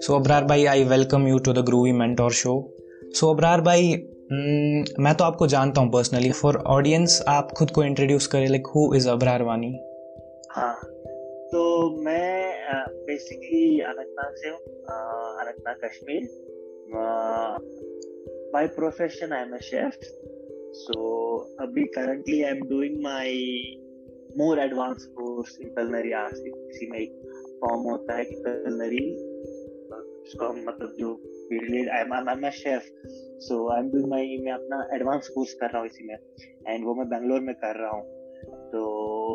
सो अबरार भाई I welcome you to the groovy mentor show so Abrar भाई मैं तो आपको जानता हूँ पर्सनली फॉर ऑडियंस आप खुद को इंट्रोड्यूस करें लाइक हु इज़ अबरार वानी हाँ तो मैं बेसिकली अनंतनाग से हूँ Anantnag Kashmir. By profession I am a chef so अभी currently I am doing my more advance course in arts इसी में एक फॉर्म होता है कि कलनरी उसको मतलब जो I chef so I am doing my मैं अपना एडवांस कोर्स कर रहा हूँ इसी में एंड वो मैं बैंगलोर में कर रहा हूँ। तो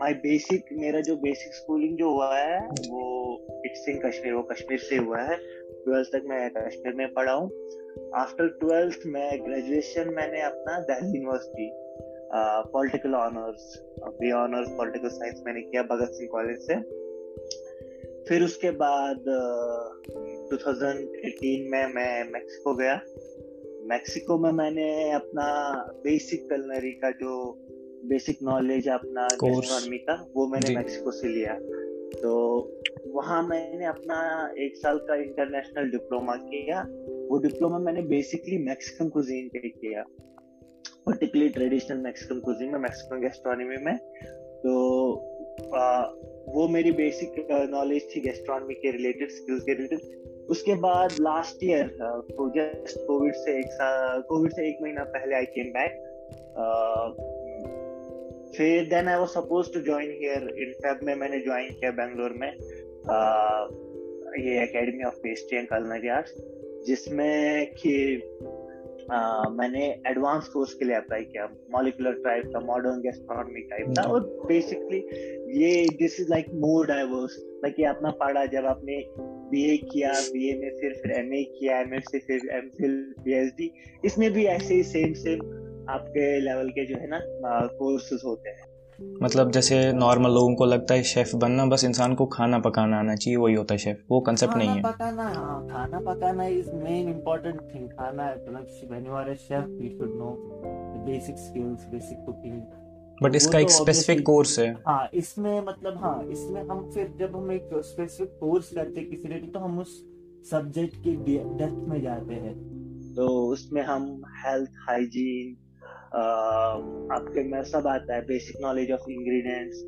माय बेसिक मेरा जो बेसिक स्कूलिंग जो हुआ है, वो कश्मीर वो कश्मीर से हुआ है। ट्वेल्थ तक मैं कश्मीर में पढ़ा हूँ। आफ्टर ट्वेल्थ में ग्रेजुएशन मैंने अपना Delhi university political honours B honours political science मैंने किया भगत सिंह कॉलेज से। फिर उसके बाद uh, 2018 में मैं मैक्सिको गया। मैक्सिको में मैंने अपना बेसिक कलनरी का जो बेसिक नॉलेज अपना गैस्ट्रोनॉमी का वो मैंने मैक्सिको से लिया। तो वहाँ मैंने अपना एक साल का इंटरनेशनल डिप्लोमा किया। वो डिप्लोमा मैंने बेसिकली मैक्सिकन कुजीन पे किया। पर्टिकुलरली ट्रेडिशनल मैक्सिकन कुजीन में मैक्सिकन गैस्ट्रोनॉमी में तो आ, वो मेरी बेसिक नॉलेज थी गेस्ट्रॉनमी के रिलेटेड स्किल्स के रिलेटेड उसके बाद लास्ट ईयर जस्ट कोविड से एक साल कोविड से एक महीना पहले आई केम बैक फिर then I was suppose to join here in Feb में मैंने ज्वाइन किया बेंगलोर में uh, ये academy of pastry and culinary arts जिसमें कि मैंने एडवांस कोर्स के लिए अप्लाई किया मॉलिकुलर टाइप का मॉडर्न गैस्ट्रोनॉमी टाइप था और बेसिकली ये this is like more diverse like ये अपना पढ़ा जब आपने बी ए किया बी ए में फिर फिर एम ए किया एमए से फिर M phil B MPhil D इसमें भी ऐसे ही सेम सेम आपके लेवल के जो है ना कोर्सेज होते हैं। मतलब जैसे नॉर्मल लोगों को लगता है शेफ बनना बस इंसान को खाना पकाना आना चाहिए वही होता है शेफ वो कंसेप्ट नहीं है। पकाना हाँ खाना पकाना इज़ मेन इम्पोर्टेंट थिंग खाना मतलब when you are a chef you should know basic skills basic cooking but इसका एक स्पेसिफिक कोर्स है। हाँ इसमें मतलब हाँ इसमें हम फिर जब हम एक स्पेसिफिक कोर्स करते किसी रिलेटेड तो हम उस सब्जेक्ट के डेप्थ में जाते हैं। तो उसमें हम हेल्थ हाइजीन आपके में सब आता है बेसिक नॉलेज ऑफ़ इंग्रेडिएंट्स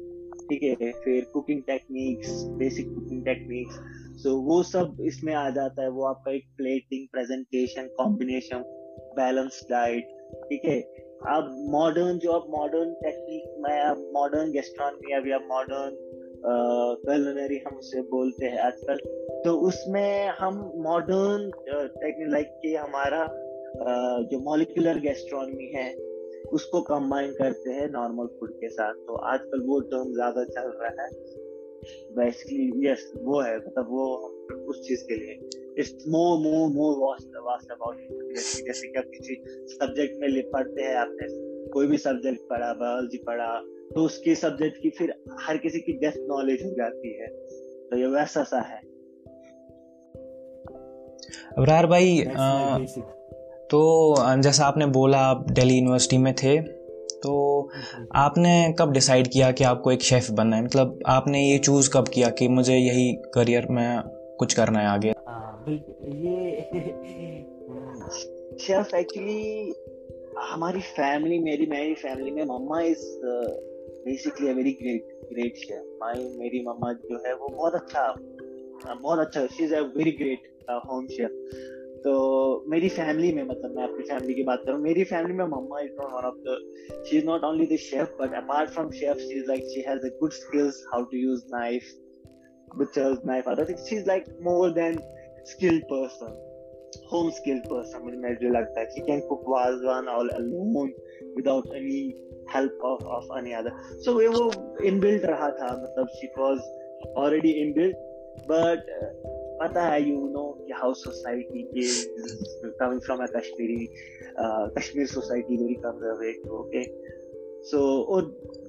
ठीक है, फिर cooking techniques basic cooking techniques so वो सब इसमें आ जाता है, वो आपका एक plating presentation combination balance diet ठीक है। अब मॉडर्न जो अब मॉडर्न टेक्निक में अब मॉडर्न गेस्ट्रॉनमी अब मॉडर्न कलनरी हम उसे बोलते हैं आजकल। तो उसमें हम मॉडर्न टेक्निक लाइक कि हमारा जो मॉलिकुलर गेस्ट्रॉनमी है उसको कंबाइन करते हैं नॉर्मल फ़ूड के साथ। तो आजकल वो टर्म ज़्यादा चल रहा है बेसिकली यस वो है मतलब वो उस चीज़ के लिए। It's more more more vast vast about जैसे कि आप किसी सब्जेक्ट में पढ़ते हैं आपने कोई भी सब्जेक्ट पढ़ा बायोलॉजी पढ़ा तो उसके सब्जेक्ट की फिर हर किसी की डेप्थ नॉलेज हो जाती है। तो ये वैसा सा है। अबरार भाई आ, तो जैसा आपने बोला, आप दिल्ली यूनिवर्सिटी में थे तो आपने कब डिसाइड किया कि आपको एक शेफ बनना है? मतलब आपने ये चूज़ कब किया कि मुझे यही करियर में कुछ करना है आगे? ये शेफ एक्चुअली हमारी फैमिली मेरी मेरी फैमिली में मम्मा is basically a very great great chef my मेरी मम्मा जो है वो बहुत अच्छा बहुत अच्छा she is a very great home chef तो मेरी फैमिली में मतलब मैं अपनी फैमिली की बात करूँ, मेरी फैमिली में मम्मा is not one of the she is not only the chef but apart from chef she is like she has a good skills how to use knife butchers knife other thing she is like more than skilled person home skilled person मुझे मेरे लगता है. She can cook wazwan all alone without any help of of any other so ये वो inbuilt रहा था मतलब she was already inbuilt but पता है यू नो कि how society is coming from a Kashmiri Kashmir society very conservative okay so और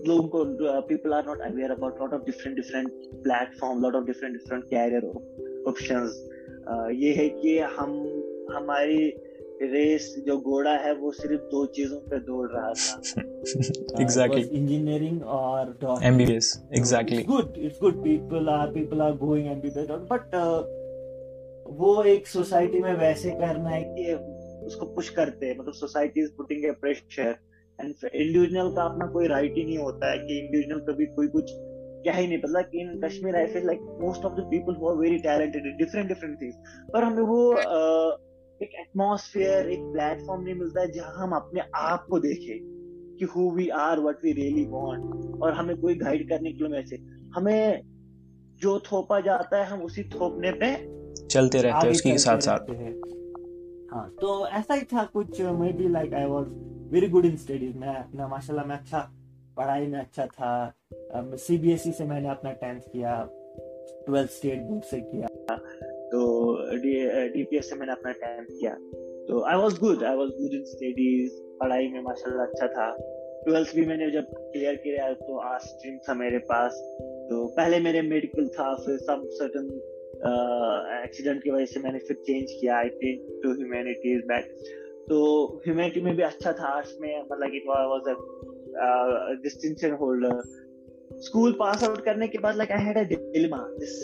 लोगों को people are not aware about lot of different different platform lot of different different career options ये है कि हम हमारी race जो घोड़ा है वो सिर्फ़ दो चीज़ों पे दौड़ रहा था। एग्जैक्टली इंजीनियरिंग और MBBS exactly good it's good people are people are going MBBS but वो एक सोसाइटी में वैसे करना है कि उसको पुश करते हैं। मतलब society is putting a pressure and individual का अपना कोई राइट ही नहीं होता है कि इंडिविजुअल कभी कोई कुछ क्या ही नहीं। पता कि in Kashmir I feel like most of the people who are very talented in different different things पर हमें वो एक एटमॉस्फेयर एक प्लेटफॉर्म नहीं मिलता है जहाँ हम अपने आप को देखें कि who we are what we really want और हमें कोई गाइड करने के लिए वैसे हमें जो थोपा जाता है, हम उसी थोपने पे चलते रहते हैं उसके साथ साथ। हाँ। तो ऐसा ही था कुछ may be like I was very good in studies मैं अपना माशाल्लाह मैं अच्छा पढ़ाई में अच्छा था। सीबीएसई से मैंने अपना टेंथ किया ट्वेल्थ स्टेट बोर्ड से किया। तो डीपीएस से मैंने अपना टेंथ किया। तो I was good I was good in studies पढ़ाई में माशाल्लाह अच्छा था। ट्वेल्थ भी मैंने जब क्लियर किया तो आर्ट स्ट्रीम था मेरे पास। तो पहले मेरे मेडिकल था फिर सब सर्टन एक्सीडेंट की वजह से मैंने फिर चेंज किया I think to humanities back तो ह्यूमैनिटी में भी अच्छा था आर्ट्स में मतलब it was a distinction holder school pass out करने के बाद like I had a dilemma this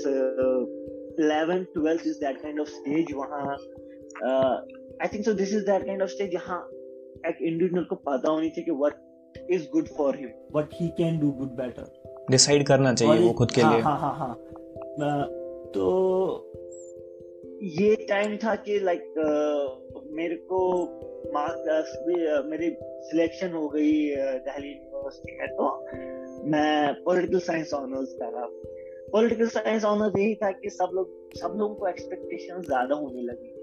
11th 12th is that kind of stage वहाँ I think so this is that kind of stage जहाँ एक individual को पता होनी चाहिए कि what is good for him what he can do good better decide करना चाहिए वो खुद के हाँ, लिए। हाँ हाँ हाँ। uh, तो ये टाइम था कि लाइक मेरे को मार्क्स uh, मेरी सिलेक्शन हो गई दिल्ली यूनिवर्सिटी में। तो मैं पॉलिटिकल साइंस ऑनर्स कर रहा पॉलिटिकल साइंस ऑनर्स यही था कि सब लोग सब लोगों को एक्सपेक्टेशन ज़्यादा होने लगी।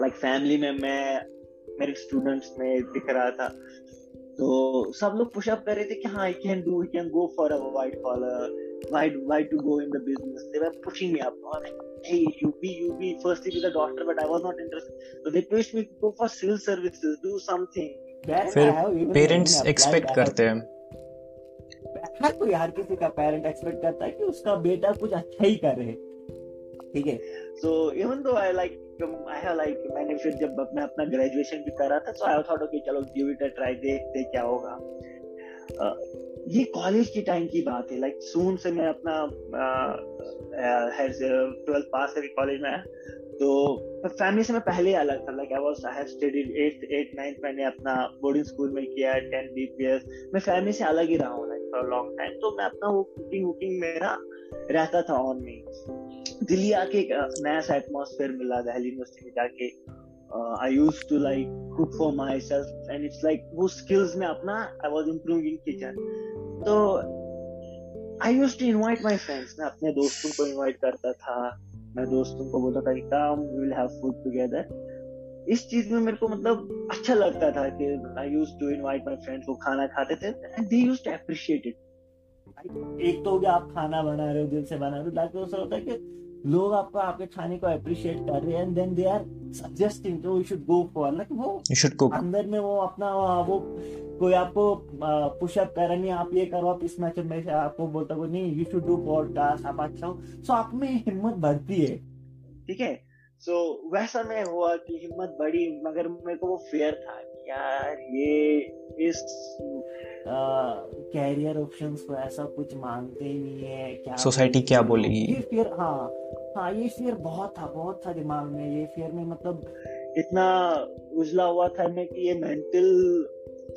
लाइक like फैमिली में मैं मेरे स्टूडेंट्स में दिख रहा था। तो सब लोग पुशअप कर रहे थे कि हाँ I can do I can go for a white collar why why to go in the business they were pushing me up oh, hey you be you be first be the doctor but i was not interested so they pushed me to go for civil services do something फिर parents expect करते हैं हर कोई हर किसी का parent expect करता है कि उसका बेटा कुछ अच्छा ही करे ठीक है so even though I like I have like मैंने फिर जब मैं अपना ग्रेजुएशन भी कर रहा था सो आई थॉट ओके चलो गिव इट अ ट्राई देखते क्या होगा। ये कॉलेज की टाइम की बात है लाइक सून से मैं अपना ट्वेल्थ पास है कॉलेज में तो फैमिली से मैं पहले अलग था like I was I have studied 8th 8th 9th मैंने अपना बोर्डिंग स्कूल में किया 10 बीपीएस मैं फैमिली से अलग ही रहा हूँ लाइक फॉर लॉन्ग टाइम तो मैं अपना वो कुकिंग वुकिंग मेरा रहता था ऑन में दिल्ली आके एक नया सा एटमॉस्फेयर मिला दिल्ली यूनिवर्सिटी में जाके। I use to like cook for myself and it's like वो स्किल्स में अपना I was improving in kitchen तो I use to invite my friends मैं अपने दोस्तों को इन्वाइट करता था। मैं दोस्तों को बोलता था कि come we will have food together इस चीज़ में मेरे को मतलब अच्छा लगता था कि I use to invite my friends वो खाना खाते थे and they used to appreciate it एक तो हो गया आप खाना बना रहे हो, दिल से बना रहे हो दूसरा होता है कि लोग आपको आपके खाने को अप्रिशिएट कर रहे हैं and then they are suggesting तो you should go for like वो यू शुड कुक अंदर में वो अपना वो कोई आपको पुशअप कर नहीं आप ये करो आप इस मैच में से आपको बोलता कोई नहीं यू शुड डू पॉडकास्ट आप अच्छा हो। सो आप में हिम्मत बढ़ती है। ठीक है? सो so, वैसा में हुआ कि हिम्मत बढ़ी मगर मेरे को वो फेयर था। यार ये इस कैरियर ऑप्शंस को ऐसा कुछ मानते ही नहीं है क्या सोसाइटी क्या बोलेगी? ये फियर हाँ हाँ ये फियर बहुत था बहुत था दिमाग में ये फियर में मतलब इतना उजला हुआ था मैं कि ये मेंटल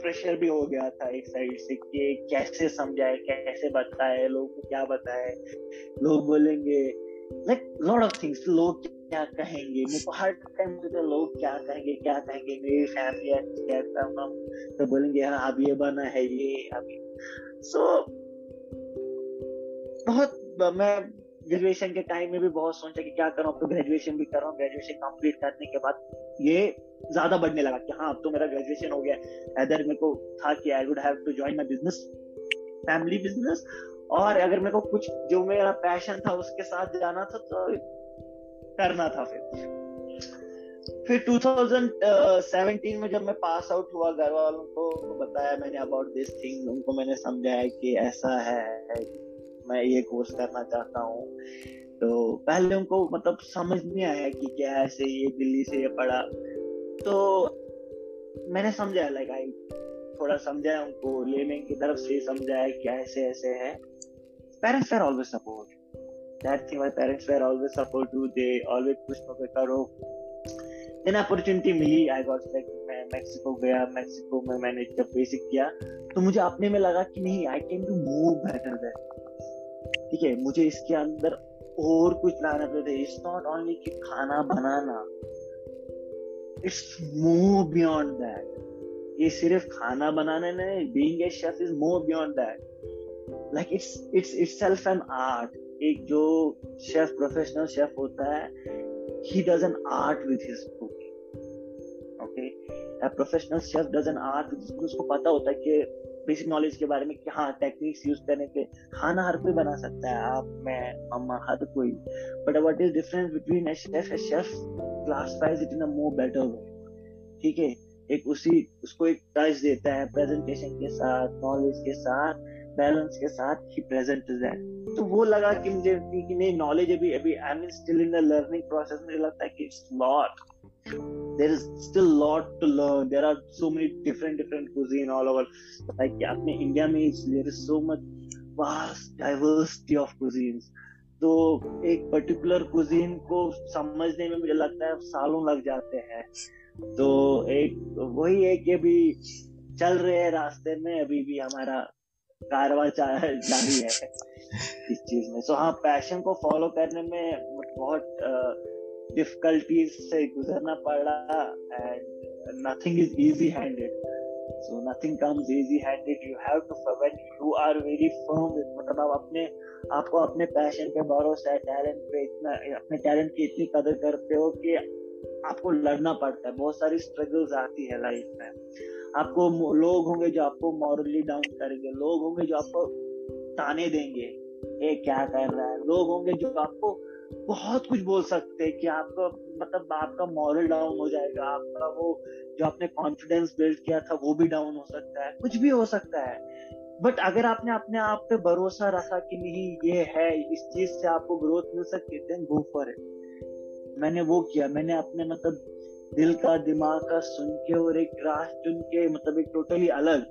प्रेशर भी हो गया था एक साइड से कि कैसे समझाए कैसे बताए लोग को क्या बताए लोग बोलेंगे लाइक लॉट ऑफ़ थिंग्स लोग क्या कहेंगे? मेरे को हर टाइम तो लोग क्या कहेंगे क्या कहेंगे? मेरी फैमिली कहता हूँ तो बोलेंगे हाँ अब ये बना है ये अभी सो so, बहुत मैं ग्रेजुएशन के टाइम में भी बहुत सोचा कि क्या करूँ तो ग्रेजुएशन भी कर रहा हूँ ग्रेजुएशन कंप्लीट करने के बाद ये ज़्यादा बढ़ने लगा कि हाँ अब तो मेरा ग्रेजुएशन हो गया इधर मेरे को था कि I would have to join my business family business और अगर मेरे को कुछ जो मेरा पैशन था उसके साथ जाना था तो करना था फिर। फिर 2017 में जब मैं पास आउट हुआ घर वालों को बताया मैंने अबाउट दिस थिंग उनको मैंने समझाया कि ऐसा है, मैं ये कोर्स करना चाहता हूँ। तो पहले उनको मतलब समझ नहीं आया कि क्या ऐसे ये दिल्ली से ये पढ़ा। तो मैंने समझाया लाइक आई थोड़ा समझाया उनको, लेने की तरफ़ से समझाया कि ऐसे ऐसे है। Parents are always support that thing my parents were always supportive they always push me करो देन अपॉर्चुनिटी मिली. आई गॉट लाइक मैक्सिको गया. मैक्सिको में मैंने जब बेसिक किया तो मुझे अपने में लगा कि नहीं I can do more better than ठीक है? मुझे इसके अंदर और कुछ लाना पड़ता है. इट्स नॉट ओनली कि खाना बनाना. इट्स मोर बियॉन्ड दैट ये सिर्फ़ खाना बनाने नहीं being a chef is more beyond that like it's it's itself an art एक जो शेफ प्रोफेशनल शेफ होता है ही does an art with his cooking okay professional chef does an art उसको पता होता है कि बेसिक नॉलेज के बारे में कि हाँ टेक्निक्स यूज़ करने के खाना हर कोई बना सकता है, आप, मैं, मम्मा, हर कोई. But what is difference between a chef a chef classifies it in a more better way ठीक है? एक उसी, उसको एक टच देता है प्रेजेंटेशन के साथ नॉलेज के साथ. बैलेंस के साथ ही प्रेजेंट इज़ दैट तो वो लगा कि मुझे कि नहीं नॉलेज अभी अभी I am still in the learning process मुझे लगता है कि it's lot there is still lot to learn. There are so many different different cuisine all over. Like अपने इंडिया में there is so much vast diversity of cuisines. तो एक particular cuisine को समझने में मुझे लगता है सालों लग जाते हैं. तो एक, वही है कि अभी चल रहे हैं रास्ते में, अभी भी हमारा कारवा जारी है इस चीज़ में। सो हाँ पैशन को फॉलो करने में बहुत डिफिकल्टीज uh, से गुजरना पड़ा and nothing is easy handed so nothing comes easy handed you have to when you are very firm मतलब आप अपने आपको अपने पैशन पे भरोसा है टैलेंट पे इतना अपने टैलेंट की इतनी कदर करते हो कि आपको लड़ना पड़ता है। बहुत सारी स्ट्रगल्स आती है लाइफ में। आपको लोग होंगे जो आपको मॉरली डाउन करेंगे, लोग होंगे जो आपको ताने देंगे ये क्या कर रहा है? लोग होंगे जो आपको बहुत कुछ बोल सकते हैं कि आपका मतलब आपका मॉरल डाउन हो जाएगा, आपका वो जो आपने कॉन्फिडेंस बिल्ड किया था वो भी डाउन हो सकता है, कुछ भी हो सकता है। बट अगर आपने अपने आप पे भरोसा रखा कि नहीं, ये है, इस चीज़ से आपको ग्रोथ मिल सकती है मैंने वो किया, मैंने अपने मतलब दिल का दिमाग का सुन के और एक राह चुन के मतलब एक टोटली अलग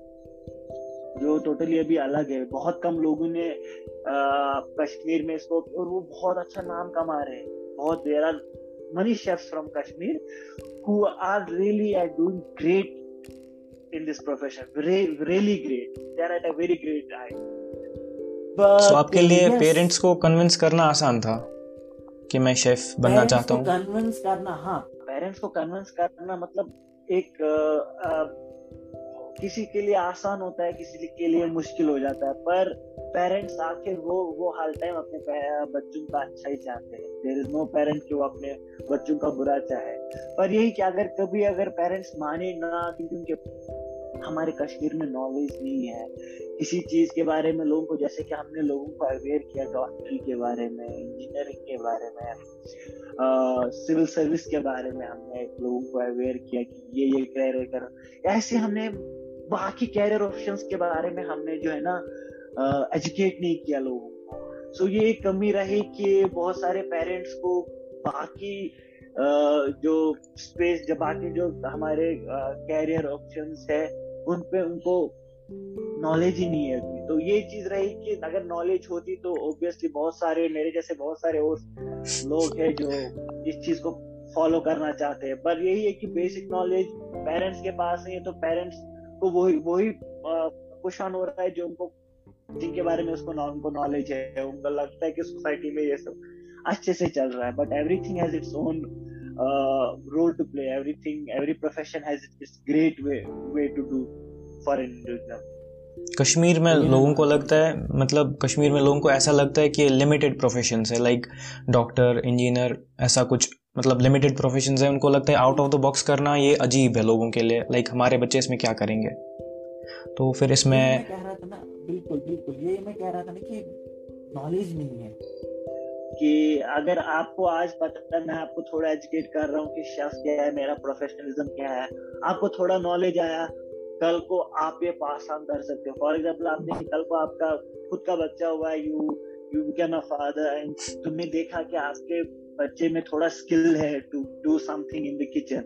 जो टोटली अभी अलग है। बहुत कम लोगों ने कश्मीर में इसको और वो बहुत अच्छा नाम कमा रहे हैं। बहुत there are many chefs from Kashmir who are really are doing great in this profession really great they are at a very great time so आपके लिए पेरेंट्स को कन्विंस करना आसान था कि मैं शेफ बनना चाहता हूँ? कन्विंस करना हाँ। पेरेंट्स को कन्विंस करना मतलब एक आ, आ, किसी के लिए आसान होता है किसी के लिए मुश्किल हो जाता है पर पेरेंट्स आखिर वो वो हर टाइम अपने बच्चों का अच्छा ही चाहते हैं। देर इज़ नो पेरेंट वो अपने बच्चों का बुरा चाहे। पर यही कि अगर कभी अगर पेरेंट्स माने ना क्योंकि उनके हमारे कश्मीर में नॉलेज नहीं है। किसी चीज़ के बारे में लोगों को, जैसे कि हमने लोगों को अवेयर किया डॉक्टरी के बारे में इंजीनियरिंग के बारे में सिविल सर्विस के बारे में हमने लोगों को अवेयर किया कि ये ये कैरियर कर। ऐसे हमने बाकी कैरियर ऑप्शन के बारे में हमने जो है ना एजुकेट नहीं किया लोगों को। सो ये कमी रही कि बहुत सारे पेरेंट्स को बाकी जो स्पेस जो बाकी जो हमारे कैरियर ऑप्शंस है उन पे उनको नॉलेज ही नहीं है अभी। तो ये चीज़ रही कि अगर नॉलेज होती तो ऑब्वियसली बहुत सारे, मेरे जैसे बहुत सारे और लोग हैं जो इस चीज़ को फॉलो करना चाहते हैं। पर यही है कि बेसिक नॉलेज पेरेंट्स के पास नहीं है तो पेरेंट्स को वही वही ऑन हो रहा है जो उनको, जिनके बारे में उसको उनको नॉलेज है। उनको लगता है कि सोसाइटी में ये सब अच्छे से चल रहा है। But everything has its own role to play. Everything every profession has its great way way to do for an individual. Kashmir में लोगों को लगता है मतलब कश्मीर में लोगों को ऐसा लगता है कि लिमिटेड प्रोफेशन है लाइक डॉक्टर इंजीनियर ऐसा कुछ मतलब लिमिटेड प्रोफेशन है उनको लगता है आउट ऑफ़ द बॉक्स करना ये अजीब है लोगों के लिए लाइक हमारे बच्चे इसमें क्या करेंगे? तो फिर इसमें मैं कह रहा था ना बिल्कुल बिल्कुल ये मैं कह रहा था ना कि नॉलेज नहीं है। कि अगर आपको आज पता, मैं आपको थोड़ा एजुकेट कर रहा हूँ कि शेफ क्या है, मेरा प्रोफेशनलिज्म क्या है। आपको थोड़ा नॉलेज आया, कल को आप ये पास ऑन कर सकते हो। फॉर एग्ज़ाम्पल आपने कल को आपका, खुद का बच्चा हुआ है you you become a father and तुमने देखा कि आपके बच्चे में थोड़ा स्किल है to do something in the kitchen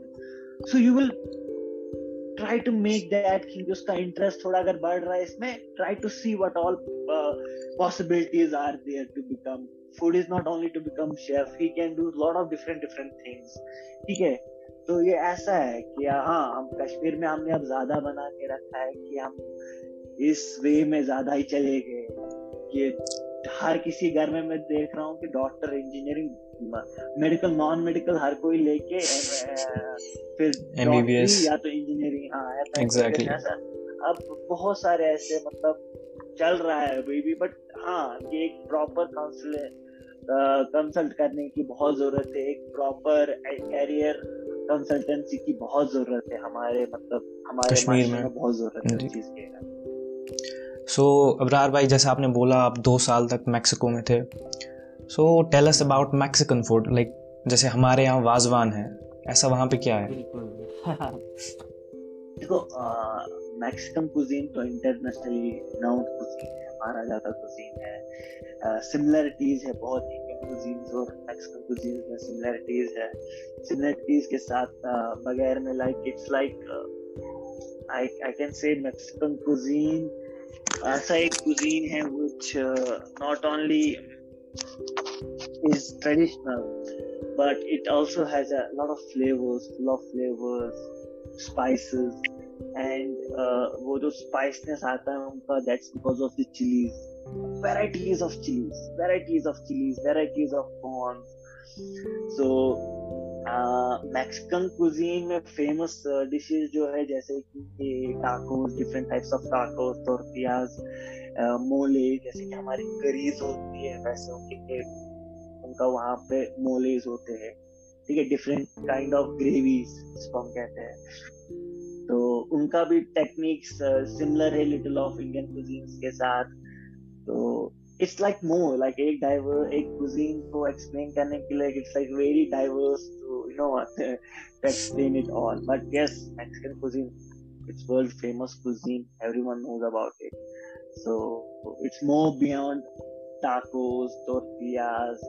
so you will try to make that कि उसका इंटरेस्ट थोड़ा अगर बढ़ रहा है, इसमें try to see what all possibilities are there to become food is not only to become chef he can do lot of different different things ठीक है? तो ये ऐसा है कि हाँ हम कश्मीर में हमने अब ज़्यादा बना के रखा है कि हम इस वे में ज़्यादा ही चले गए। कि हर किसी घर में मैं देख रहा हूँ कि doctor engineering medical non medical हर कोई लेके फिर एमबीबीएस या तो इंजीनियरिंग हाँ एग्जैक्टली अब बहुत सारे ऐसे मतलब चल रहा है अभी भी बट हाँ ये एक प्रॉपर काउंसिल कंसल्ट करने की बहुत ज़रूरत है। एक प्रॉपर कैरियर कंसल्टेंसी की बहुत ज़रूरत है हमारे मतलब हमारे कश्मीर में। बहुत ज़रूरत है चीज़ के सो अबरार भाई जैसे आपने बोला आप दो साल तक मैक्सिको में थे। So tell us about Mexican food like जैसे हमारे यहाँ वाजवान है ऐसा वहाँ पे क्या है? देखो मैक्सिकन कुजीन तो इंटरनेशनली नाउन कुजीन है माना जाता कुजीन है। सिमिलरिटीज uh, है बहुत इंडियन कुजीन्स और में सिमिलरिटीज है। सिमिलरिटीज के साथ uh, बगैर में like it's like I I can say Mexican cuisine ऐसा एक कुजीन है uh, not only is traditional but it also has a lot and uh, वो जो spiciness आता है उनका that's because of the chilies. Varieties of chilies. Varieties of chilies. Varieties of corns so Mexican cuisine में famous dishes जो है जैसे कि tacos different types of tacos tortillas mole जैसे कि हमारी करीज होती है वैसे उनके उनका वहाँ पे मोलेज होते हैं। ठीक है डिफरेंट काइंड ऑफ़ ग्रेवीज जिसको हम कहते हैं। तो उनका भी टेक्निक्स सिमिलर है लिटिल ऑफ़ इंडियन कुजींस के साथ। तो इट्स लाइक मोर लाइक एक डाइवर्स एक कुजीन को एक्सप्लेन करने के लिए it's like very diverse to you know to explain it all but yes Mexican cuisine it's world famous cuisine everyone knows about it so it's more beyond tacos tortillas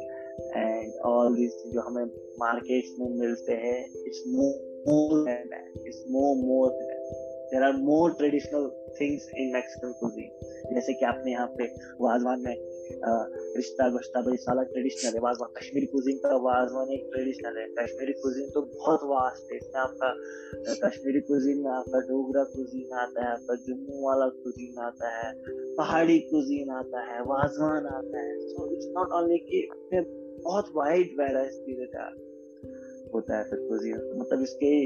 and all this जो हमें markets में मिलते हैं it's more more than that. It's more more than that. There are more traditional things in Mexican cuisine. जैसे कि आपने यहाँ पे वाजवान में रिश्ता गोश्ता भाई साला ट्रेडिशनल है। वाजवान कश्मीरी कुजीन का वाजवान एक ट्रेडिशनल है। कश्मीरी कुजीन तो बहुत वास्ट है। इसमें आपका कश्मीरी कुजीन में आपका डोगरा कुजीन आता है, आपका जम्मू वाला कुजीन आता है, पहाड़ी कुजीन आता है, वाजवान आता है। सो इट्स नॉट ओनली कि बहुत वाइड वैरायटी होता है फिर कुजीन मतलब इसके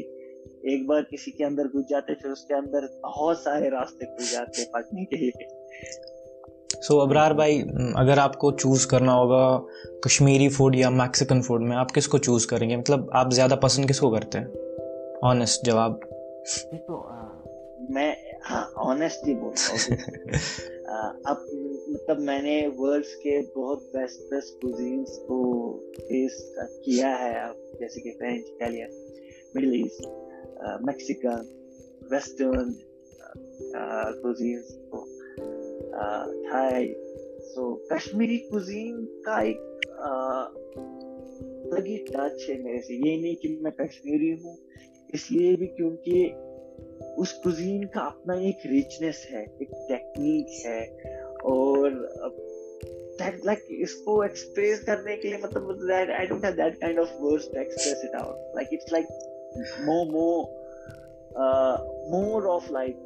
एक बार किसी के अंदर घुस जाते फिर उसके अंदर बहुत सारे रास्ते खुल जाते फटने के लिए। सो so, अबरार भाई अगर आपको चूज़ करना होगा कश्मीरी फ़ूड या मैक्सिकन फ़ूड में आप किसको चूज़ करेंगे? मतलब आप ज़्यादा पसंद किसको करते हैं? ऑनेस्ट जवाब। तो मैं हाँ ऑनेस्ट ही बोलता हूँ। अब मतलब मैंने वर्ल्ड्स के बहुत बेस्ट बेस्ट कुजीन्स को टेस्ट किया है अब, जैसे कि French Italian Middle East Mexican western cuisines को थाई सो कश्मीरी कुजीन का एक अलग ही टच है मेरे से। ये नहीं कि मैं कश्मीरी हूँ, इसलिए भी क्योंकि उस कुजीन का अपना एक रिचनेस है, एक टेक्निक है और that like इसको एक्सप्रेस करने के लिए मतलब don't have that kind of words to express it out like it's like more more uh, more of like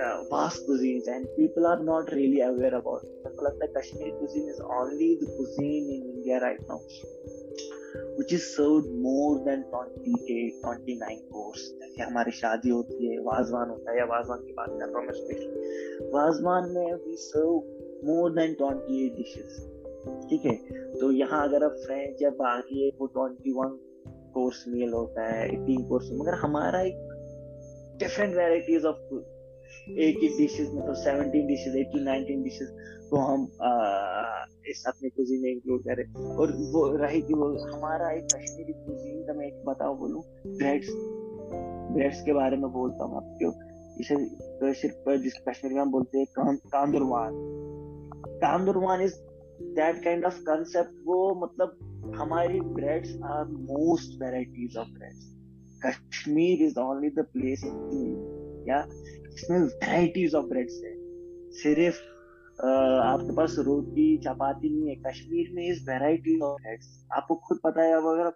uh, vast cuisines and people are not really aware about it. मेरे Kashmiri लगता है cuisine is only the cuisine in India right now which is served more than 28 29 course. जैसे हमारी शादी होती है, वाजवान होता है, या वाजवान की बात कर रहा हूँ मैं वाजवान में we serve more than 28 dishes ठीक है? तो यहाँ अगर आप फ्रेंच या बाकी है वो 21 कोर्स मील होता है 18 कोर्स मगर हमारा एक डिफरेंट वेराइटीज ऑफ़ एक ही डिशेस मतलब seventeen dishes eighteen nineteen dishes को हम इस अपने कुजीन में इंक्लूड करें। और वो रही कि वो हमारा एक कश्मीरी कुजीन का मैं एक बताओ बोलूँ ब्रेड्स ब्रेड्स के बारे में बोलता हूँ आपको। इसे तो सिर्फ़ जिस कश्मीर में हम बोलते हैं Kandurwan. Kandurwan is that kind of concept वो मतलब हमारी breads are most varieties of breads Kashmir is only the place या इसमें वैराइटीज ऑफ़ ब्रेड्स है। सिर्फ़ आपके पास रोटी, चपाती नहीं है। कश्मीर में इज़ वेराइटी ऑफ़ ब्रेड्स आपको खुद पता है, अब अगर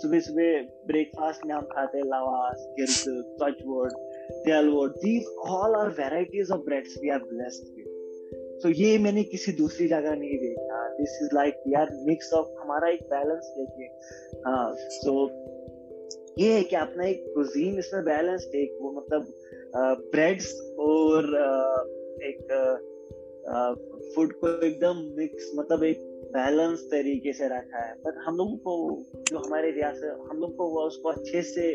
सुबह सुबह ब्रेकफास्ट में हम खाते हैं, lavas, girda sachvor telvor these all are varieties of breads we are blessed with तो ये मैंने किसी दूसरी जगह नहीं देखा। दिस इज़ लाइक यार मिक्स ऑफ़ हमारा एक बैलेंस देखिए। हाँ सो ये है कि अपना एक कुजीन इसमें बैलेंस एक वो मतलब ब्रेड्स और एक फ़ूड को एकदम मिक्स मतलब एक बैलेंस तरीके से रखा है। पर हम लोगों को जो हमारे रियासत, हम लोग को वो उसको अच्छे से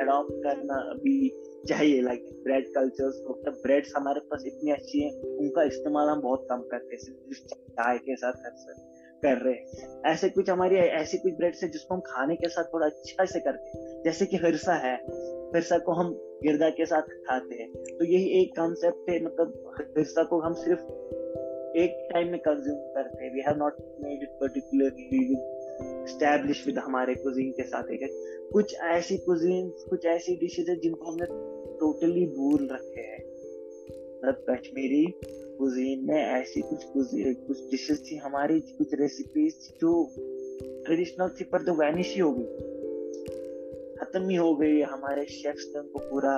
अडॉप्ट करना अभी चाहिए लाइक ब्रेड कल्चर्स मतलब ब्रेड्स हमारे पास इतनी अच्छी है, उनका इस्तेमाल हम बहुत कम करते हैं चाय के साथ कर रहे हैं। ऐसे कुछ हमारी ऐसी कुछ ब्रेड्स है जिसको हम खाने के साथ थोड़ा अच्छा से करते हैं। जैसे कि हिरसा है, हिरसा को हम गिरदा के साथ खाते हैं। तो यही एक कॉन्सेप्ट है मतलब हिरसा को हम सिर्फ़ एक टाइम में कंज्यूम करते हैं। We have not made it particularly stablish with हमारे कुजीन के साथ एक कुछ ऐसी कुजीन कुछ ऐसी डिशेज है जिनको हमने टोटली भूल रखे हैं। मतलब कश्मीरी कुजीन में ऐसी कुछ कुछ डिशेस थी हमारी, कुछ रेसिपीज़ जो ट्रेडिशनल थी, पर जो वैनिश ही हो गई। खत्म ही हो गई हमारे शेफ्स ने उनको पूरा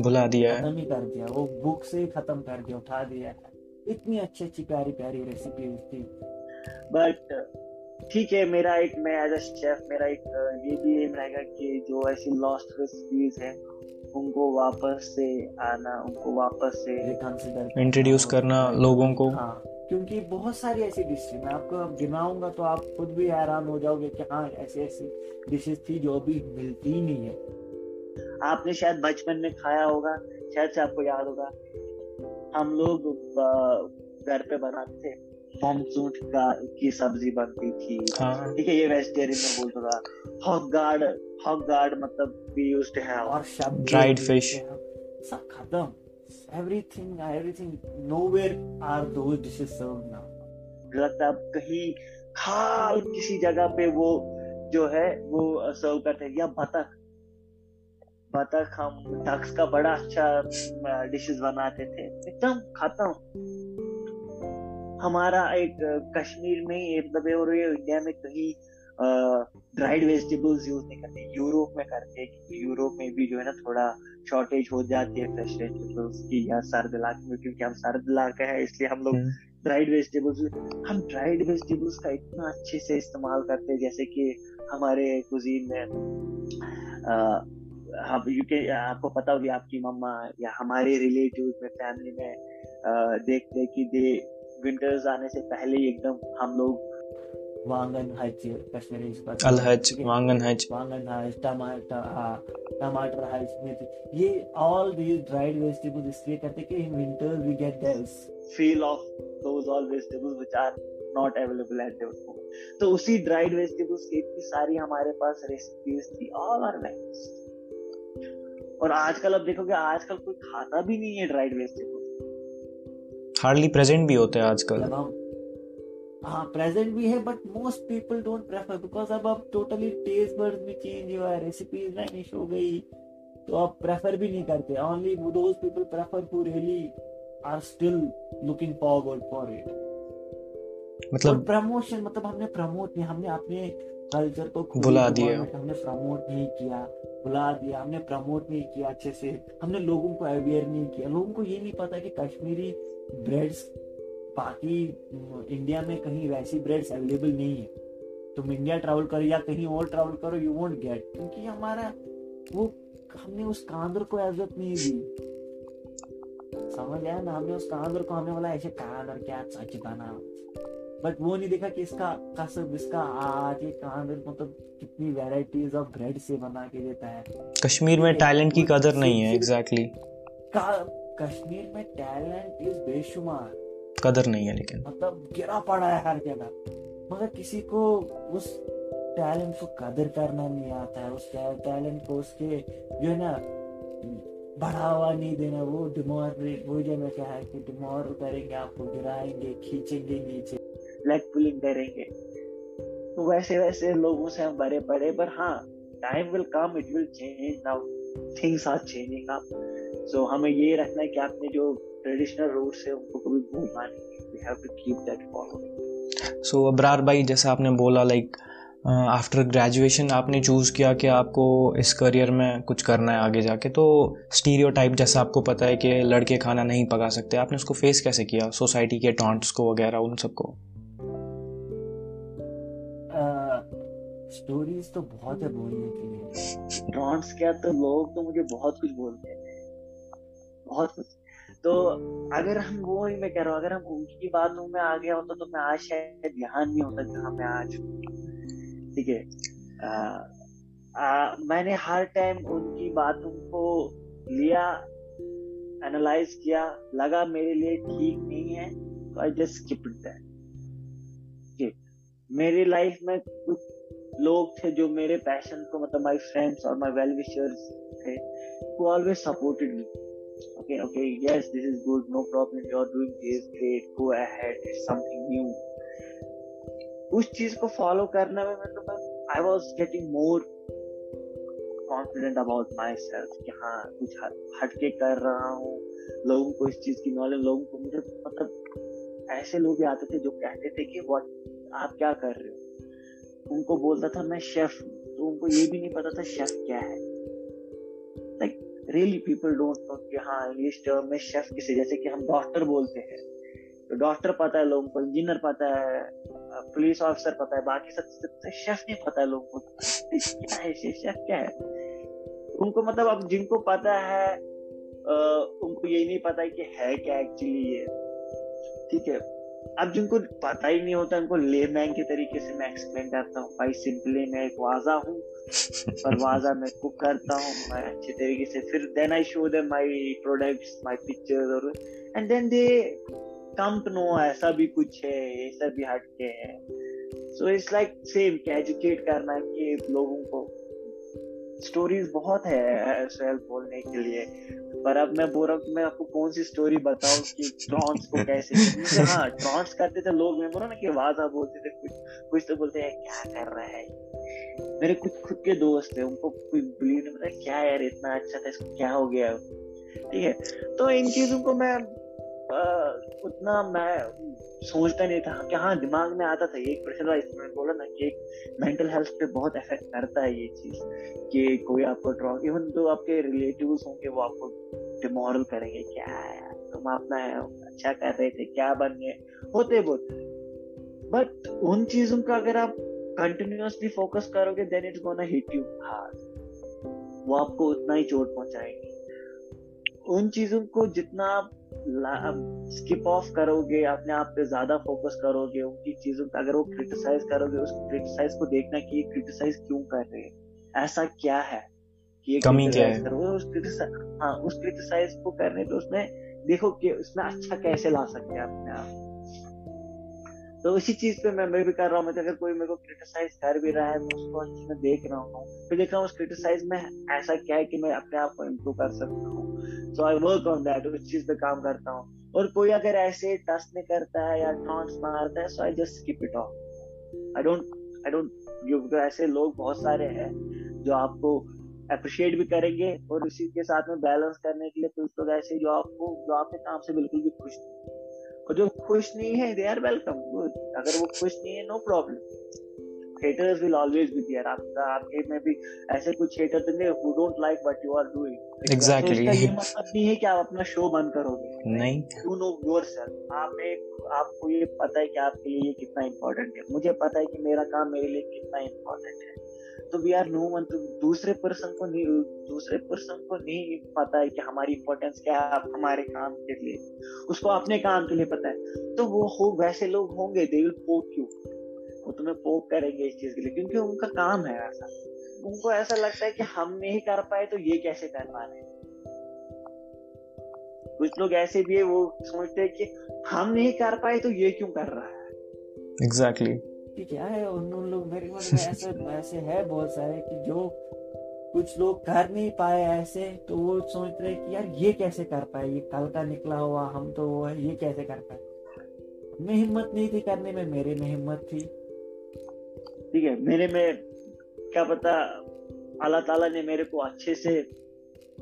बुला दिया खत्म ही कर दिया वो बुक से ही खत्म कर दिया उठा दिया इतनी अच्छी अच्छी प्यारी प्यारी रेसिपीज़ थी बट ठीक है मेरा एक मैं एज अ शेफ मेरा एक ये भी एम रहेगा कि जो ऐसी लॉस्ट रेसिपीज़ है उनको वापस से आना उनको वापस से इंट्रोड्यूस करना लोगों को। हाँ। क्योंकि बहुत सारी ऐसी डिश मैं आपको गिनाऊँगा तो आप खुद भी हैरान हो जाओगे कि हाँ ऐसी ऐसी डिशेस थी जो अभी मिलती ही नहीं है। आपने शायद बचपन में खाया होगा शायद से आपको याद होगा। हम लोग घर पे बनाते थे। पॉमसूट का की सब्ज़ी बनती थी। हाँ। ठीक है ये वेजिटेरियन में बोल दूँगा हॉक गार्ड हॉक गार्ड मतलब भी यूज्ड टू हैव और ड्राइड फ़िश सब खत्म। Everything everything nowhere are those dishes served now लगता है कहीं खाल किसी जगह पे वो जो है, वो सर्व करते हैं। या बतख बतख हम डक्स का बड़ा अच्छा डिशेस बनाते थे। एकदम खाता हूँ। हमारा एक कश्मीर में, एक मतलब और इंडिया में कहीं ड्राइड वेजिटेबल्स यूज़ नहीं करते यूरोप में करते हैं क्योंकि यूरोप में भी जो है ना थोड़ा शॉर्टेज हो जाती है फ्रेश वेजिटेबल्स की या सर्द इलाके में क्योंकि हम सर्द इलाका है इसलिए हम लोग ड्राइड हम्म। वेजिटेबल्स हम ड्राइड वेजिटेबल्स का इतना अच्छे से इस्तेमाल करते हैं जैसे कि हमारे कुजीन में हम यूके आपको पता होगी आपकी मम्मा या हमारे रिलेटिव में फैमिली में देखते कि दे विंटर्स आने से पहले ही एकदम हम लोग वांगन हज कश्मीरी अल हज वांगन हज वांगन हज टमाटर हाँ टमाटर हज मिर्च ये ऑल दीज ड्राइड वेजिटेबल्स इसलिए करते कि in winters we get that's feel of those all vegetables which are not available at there home तो उसी ड्राइड वेजिटेबल्स की इतनी सारी हमारे पास रेसिपीज़ थी ऑल आर वेस्ट और आजकल अब देखोगे आजकल कोई खाता भी नहीं है ड्राइड वेजिटेबल्स हार्डली प्रेजेंट भी होते हैं आजकल हाँ प्रेजेंट भी है but most people don't prefer because अब अब टोटली टेस्ट बर्ड भी चेंज हुआ है रेसिपीज़ वैनिश हो गई तो अब प्रेफर भी नहीं करते। Only those people prefer who really are still looking forward for it मतलब प्रमोशन मतलब हमने प्रमोट नहीं हमने अपने कल्चर को बुला दिया। हमने प्रमोट नहीं किया बुला दिया हमने प्रमोट नहीं किया अच्छे से। हमने लोगों को अवेयर नहीं किया। लोगों को ये नहीं पता कि कश्मीरी ब्रेड्स बाकी इंडिया में कहीं वैसी ब्रेड्स अवेलेबल नहीं है। तुम इंडिया ट्रैवल करो या कहीं और ट्रैवल करो यू वोंट गेट क्योंकि हमारा वो हमने उस कांदर को इज़्ज़त नहीं दी। समझ आया ना? हमने उस कांदर को हमें बोला ऐसे कांदर क्या सच बना बट वो नहीं देखा कि इसका कसब इसका आज ये कांदर मतलब कितनी वैरायटीज ऑफ़ ब्रेड से बना के देता है। कश्मीर में टैलेंट की कदर नहीं है एग्जैक्टली exactly. कश्मीर में टैलेंट इज़ बेशुमार। कदर नहीं है लेकिन। मतलब गिरा पड़ा है हर जगह। मगर किसी को उस टैलेंट को कदर करना नहीं आता है। उस टैलेंट को उसके जो है ना, बढ़ावा नहीं देना, वो डिमोर वो जो मैं क्या है कि डिमोर करेंगे, आपको गिराएँगे, खींचेंगे नीचे लेग पुलिंग करेंगे। तो वैसे वैसे लोगों से हम बड़े पड़े पर हाँ time will come it will change now things are changing up so हमें ये रखना है कि आपने जो ट्रेडिशनल रूट्स है उनको कभी भूलना नहीं we have to keep that following so Abrar भाई जैसा आपने बोला लाइक आफ्टर ग्रेजुएशन आपने चूज़ किया कि आपको इस करियर में कुछ करना है आगे जाके तो स्टीरियो टाइप जैसा आपको पता है कि लड़के खाना नहीं पका सकते आपने उसको फेस कैसे किया? सोसाइटी के टॉन्ट्स को वगैरह उन सबको? स्टोरीज तो बहुत है बोलने के लिए। टॉन्ट्स क्या? तो लोग तो मुझे बहुत कुछ बोलते हैं। बहुत कुछ। तो अगर हम वो ही मैं कह रहा हूँ, अगर हम उनकी बातों में आ गया होता तो मैं आज शायद ध्यान नहीं होता जहाँ मैं आज ठीक है? मैंने हर टाइम उनकी बातों को लिया एनालाइज किया, लगा मेरे लिए ठीक नहीं है तो I just skip it that मेरी लाइफ में कुछ लोग थे जो मेरे पैशन को मतलब माय फ्रेंड्स और माय वेल विशर्स थे who always supported me. Okay okay, yes, this is good. No problem. You're doing this. Great. Go ahead. It's something new. उस चीज़ को फॉलो करने में मतलब I was getting more confident about myself कि हाँ कुछ हटके कर रहा हूँ। लोगों को इस चीज़ की नॉलेज लोगों को मुझे मतलब ऐसे लोग आते थे जो कहते थे कि वॉट आप क्या कर रहे हो? उनको बोलता था मैं शेफ तो उनको ये भी नहीं पता था शेफ क्या है। रियली पीपल डोंट नो कि हाँ इंग्लिश टर्म में शेफ किसे, जैसे कि हम डॉक्टर बोलते हैं। तो डॉक्टर पता है लोगों को इंजीनियर पता है पुलिस ऑफिसर पता है, बाकी सब सब शेफ नहीं पता है लोगों को। क्या है शेफ क्या है? उनको मतलब अब जिनको पता है उनको यही नहीं पता है कि है क्या एक्चुअली ये। ठीक है? अब जिनको पता ही नहीं होता उनको ले लेमैन के तरीके से मैं एक्सप्लेन करता हूँ। भाई सिंपली मैं एक वाजा हूँ पर वाजा मैं कुक करता हूँ मैं अच्छे तरीके से। फिर then I show them my products my pictures और and then they come to know ऐसा भी कुछ है ऐसा भी हटके है। सो इट्स लाइक सेम कि एजुकेट करना है कि लोगों को। स्टोरीज बहुत है सेल्फ बोलने के लिए। पर अब मैं बोल रहा हूँ मैं आपको कौन सी स्टोरी बताऊँ कि ट्रॉन्स को कैसे हाँ ट्रॉन्स करते थे लोग मैं बोला ना कि वाजा बोलते थे कुछ कुछ तो बोलते हैं क्या कर रहा है? मेरे कुछ खुद के दोस्त थे उनको कोई बिलीव नहीं पता क्या यार इतना अच्छा था इसको क्या हो गया? ठीक है? तो इन चीज़ों को मैं उतना मैं सोचता नहीं था कि हाँ दिमाग में आता था एक पर्सन वाइज मैंने बोला ना कि एक मेंटल हेल्थ पे बहुत इफ़ेक्ट करता है ये चीज़ कि कोई आपको ड्रॉ इवन तो आपके रिलेटिव्स होंगे वो आपको डिमोरल करेंगे, क्या है तुम अपना अच्छा कर रहे थे, क्या बन गए? होते बहुत बट उन चीज़ों का अगर आप कंटिन्यूसली फोकस करोगे then it's gonna hit you hard वो आपको उतना ही चोट पहुंचाएँगे। उन चीज़ों को जितना आप स्किप ऑफ़ करोगे अपने आप पे ज़्यादा फोकस करोगे उनकी चीज़ों का अगर वो क्रिटिसाइज करोगे उस क्रिटिसाइज को देखना कि ये क्रिटिसाइज क्यों कर रहे हैं? ऐसा क्या है कि ये कमी क्या है? करोगे उस क्रिटिसाइज हाँ उस क्रिटिसाइज को करने तो उसमें देखो कि उसमें अच्छा कैसे ला सकते हैं अपने आप? तो इसी चीज़ पे मैं मैं भी कर रहा हूँ। मैं अगर कोई मेरे को क्रिटिसाइज कर भी रहा है तो उसको में देख रहा हूँ फिर देख रहा हूँ उस क्रिटिसाइज में ऐसा क्या है कि मैं अपने आप को इम्प्रूव कर सकता हूँ। So I work on that उस चीज़ पे काम करता हूँ। और कोई अगर ऐसे टच नहीं करता है या टॉन्ट्स मारता है so I just skip it off I don't I don't ऐसे लोग बहुत सारे हैं जो आपको अप्रिशिएट भी करेंगे और उसी के साथ में बैलेंस करने के लिए कुछ लोग ऐसे जो आपको, जो आपके काम से बिल्कुल भी खुश नहीं और जो खुश नहीं है दे आर वेलकम गुड अगर वो खुश नहीं है no problem haters will always be there आपका आपके में भी ऐसे कुछ हेटर होंगे who don't like what you are doing exactly ये मतलब नहीं है कि आप अपना शो बंद करोगे. नहीं. यू नो योरसेल्फ आप एक आपको ये पता है कि आपके लिए ये कितना इंपॉर्टेंट है. मुझे पता है कि मेरा काम मेरे लिए कितना इंपॉर्टेंट है. तो वी आर नो वन तो दूसरे पर्सन को नहीं, दूसरे पर्सन को नहीं पता है कि हमारी इंपॉर्टेंस क्या है, हमारे काम के लिए। उसको अपने काम के लिए पता है। तो वो हो, वैसे लोग होंगे दे विल पोक यू वो तुम्हें पोक करेंगे इस चीज़ के लिए, क्योंकि उनका काम है ऐसा। उनको ऐसा लगता है कि हम नहीं कर पाए तो ये कैसे कर पा रहे कुछ लोग ऐसे भी है, वो सोचते हैं कि हम नहीं कर पाए तो ये क्यों कर रहा है? Exactly exactly. कि क्या है? उन उन लोग मेरे मन में ऐसे ऐसे है बहुत सारे कि जो कुछ लोग कर नहीं पाए ऐसे तो वो सोच रहे कि यार ये कैसे कर पाए? ये कल का निकला हुआ, हम तो वो है, ये कैसे कर पाए? मैं हिम्मत नहीं थी करने में, मेरे में हिम्मत थी। ठीक है, मेरे में क्या पता, अल्लाह ताला ने मेरे को अच्छे से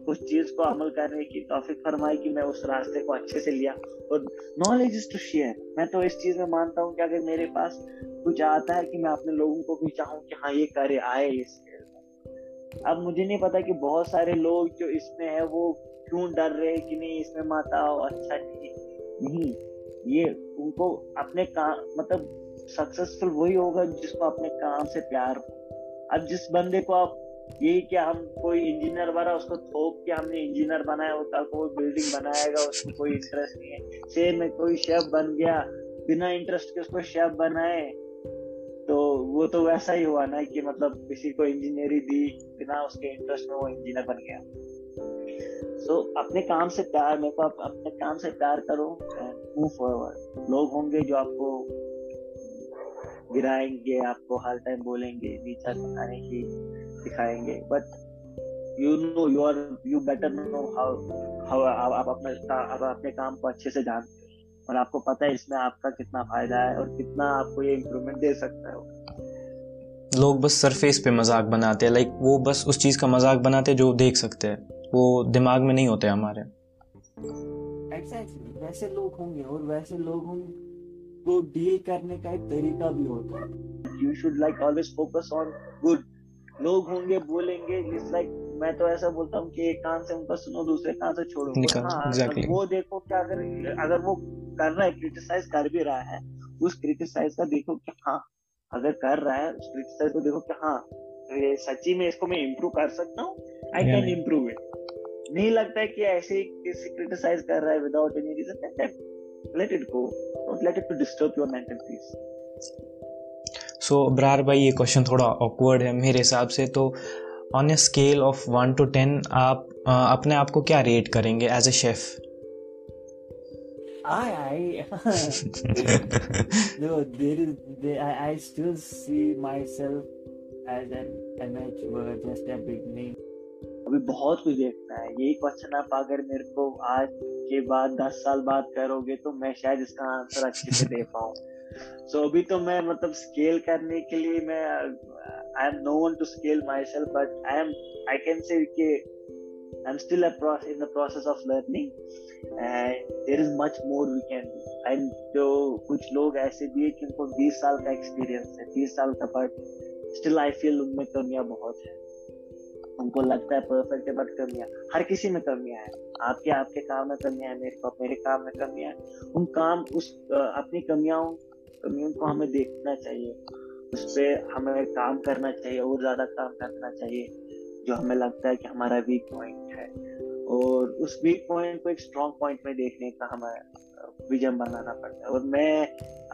उस चीज़ को अमल करने की तौफीक फरमाई कि मैं उस रास्ते को अच्छे से लिया। और नॉलेज इज़ टू शेयर मैं तो इस चीज़ में मानता हूँ कि अगर मेरे पास कुछ आता है कि मैं अपने लोगों को भी चाहूँ कि हाँ ये करे, आए इस अब मुझे नहीं पता कि बहुत सारे लोग जो इसमें है, वो क्यों डर रहे हैं कि नहीं, इसमें माता हो अच्छा नहीं। नहीं, ये उनको अपने काम मतलब सक्सेसफुल वही होगा जिसको अपने काम से प्यार हो। अब जिस बंदे को आप यही क्या हम कोई इंजीनियर बना उसको थोप के हमने इंजीनियर बनाया होता कोई बिल्डिंग बनाएगा उसको कोई इंटरेस्ट नहीं है। सेम में कोई शेफ बन गया बिना इंटरेस्ट के उसको शेफ बनाए तो वो तो वैसा ही हुआ ना कि मतलब किसी को इंजीनियरिंग दी बिना उसके इंटरेस्ट में वो इंजीनियर बन गया। सो so, अपने काम से प्यार मेरे को आप अपने काम से प्यार करो मूव फॉरवर्ड लोग होंगे जो आपको गिराएँगे आपको हर टाइम बोलेंगे नीचा दिखाने की दिखाएँगे। But you know you are you better know how how आप अपने आप अपने काम को अच्छे से जानते हो और आपको पता है इसमें आपका कितना फ़ायदा है और कितना आपको ये इम्प्रूवमेंट दे सकता है। लोग बस सरफेस पे मज़ाक बनाते हैं लाइक वो बस उस चीज़ का मज़ाक बनाते हैं जो देख सकते हैं। वो दिमाग में नहीं होते हमारे। Exactly. वैसे लोग होंगे और वैसे लोगों को डील करने का एक तरीका भी होता है। You should like always focus on good लोग होंगे बोलेंगे जिस लाइक मैं तो ऐसा बोलता हूँ कि एक कान से उनका सुनो दूसरे कान से छोड़ो। हाँ, exactly. वो देखो क्या अगर अगर वो कर रहा है क्रिटिसाइज कर भी रहा है उस क्रिटिसाइज का देखो कि हाँ अगर कर रहा है उस क्रिटिसाइज को देखो कि हाँ ये सच्ची में इसको मैं इम्प्रूव कर सकता हूँ आई कैन इम्प्रूव इट नहीं लगता है कि ऐसे किसी क्रिटिसाइज कर रहा है without any reason let it go don't let it to disturb your mental peace so Brar भाई ये क्वेश्चन थोड़ा ऑकवर्ड है मेरे हिसाब से। तो on a scale of one to ten आप uh, अपने आप को क्या रेट करेंगे as a chef I I no there is there, I, I still see myself as an amateur just a beginning अभी बहुत कुछ देखना है। यही क्वेश्चन आप अगर मेरे को आज के बाद दस साल बाद करोगे तो मैं शायद इसका आंसर अच्छे से दे पाऊँ। सो अभी तो मैं मतलब स्केल करने के लिए मैं I am no one to scale myself but I am I can say कि I am still in the process of learning and there is much more we can do and जो कुछ लोग ऐसे भी है कि उनको 20 साल का एक्सपीरियंस है 20 साल का बट स्टिल आई फील उनमें कमियाँ बहुत है। उनको लगता है परफेक्ट है बट कमियाँ, हर किसी में कमियाँ है। आपके आपके काम में कमियाँ है, मेरे को, मेरे काम में कमियाँ है। उन काम, उस, अपनी कमियों कमियों को हमें देखना चाहिए। उस पर हमें काम करना चाहिए और ज़्यादा काम करना चाहिए जो हमें लगता है कि हमारा वीक पॉइंट है। और उस वीक पॉइंट को एक स्ट्रॉन्ग पॉइंट में देखने का हमें विजन बनाना पड़ता है। और मैं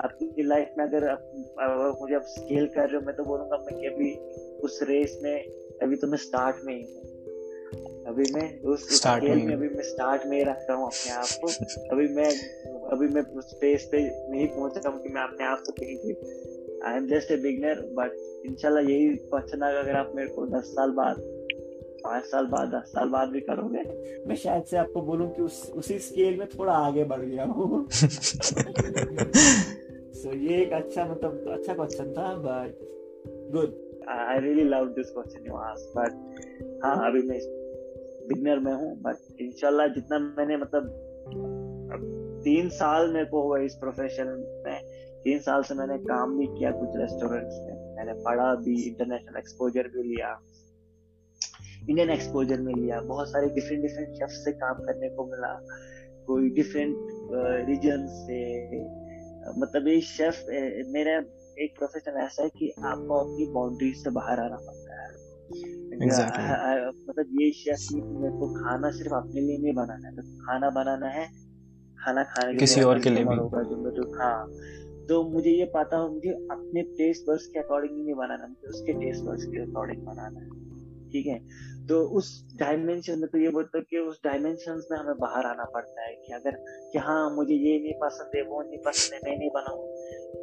आपकी लाइफ में अगर, अगर मुझे अब स्केल कर रहे हो मैं तो बोलूँगा मैं कि अभी उस रेस में अभी तो मैं स्टार्ट में ही हूँ। अभी मैं उस स्टार्ट में अभी मैं स्टार्ट में ही रखता हूँ अपने आप को। अभी मैं अभी मैं उस स्पेस पे नहीं पहुँच रहा हूँ कि मैं अपने आप को कहीं पे I am just a beginner but इंशाल्लाह यही क्वेश्चन अगर आप मेरे को दस साल बाद पाँच साल बाद दस साल बाद भी करोगे। मैं शायद से आपको बोलूँ कि उस उसी स्केल में थोड़ा आगे बढ़ गया हूँ। सो ये एक अच्छा मतलब अच्छा क्वेश्चन था but good I really love this question you ask but हाँ अभी मैं बिगनर में हूँ बट इंशाल्लाह जितना मैंने मतलब तीन साल मेरे को हुआ इस प्रोफेशन में। तीन साल से मैंने काम भी किया कुछ रेस्टोरेंट्स में। मैंने पढ़ा भी इंटरनेशनल एक्सपोजर भी लिया। इंडियन एक्सपोजर में लिया। बहुत सारे डिफरेंट डिफरेंट शेफ से काम करने को मिला। कोई डिफरेंट रीजन से। मतलब ये शेफ मेरा एक प्रोफेशन ऐसा है कि आपको अपनी बाउंड्री से बाहर आना पड़ता है। Exactly. मतलब ये शेफ मेरे को खाना सिर्फ़ अपने लिए नहीं बनाना है। तो खाना बनाना है खाना खाने किसी और के लिए भी। जो तो हाँ। तो मुझे ये पता हो मुझे अपने टेस्ट बर्ड्स के अकॉर्डिंग नहीं बनाना मुझे उसके टेस्ट बर्ड्स के अकॉर्डिंग बनाना है। ठीक है? तो उस डायमेंशन में तो ये बोलते कि उस डायमेंशन में हमें बाहर आना पड़ता है कि अगर कि हाँ मुझे ये नहीं पसंद है वो नहीं पसंद है मैं नहीं बनाऊ।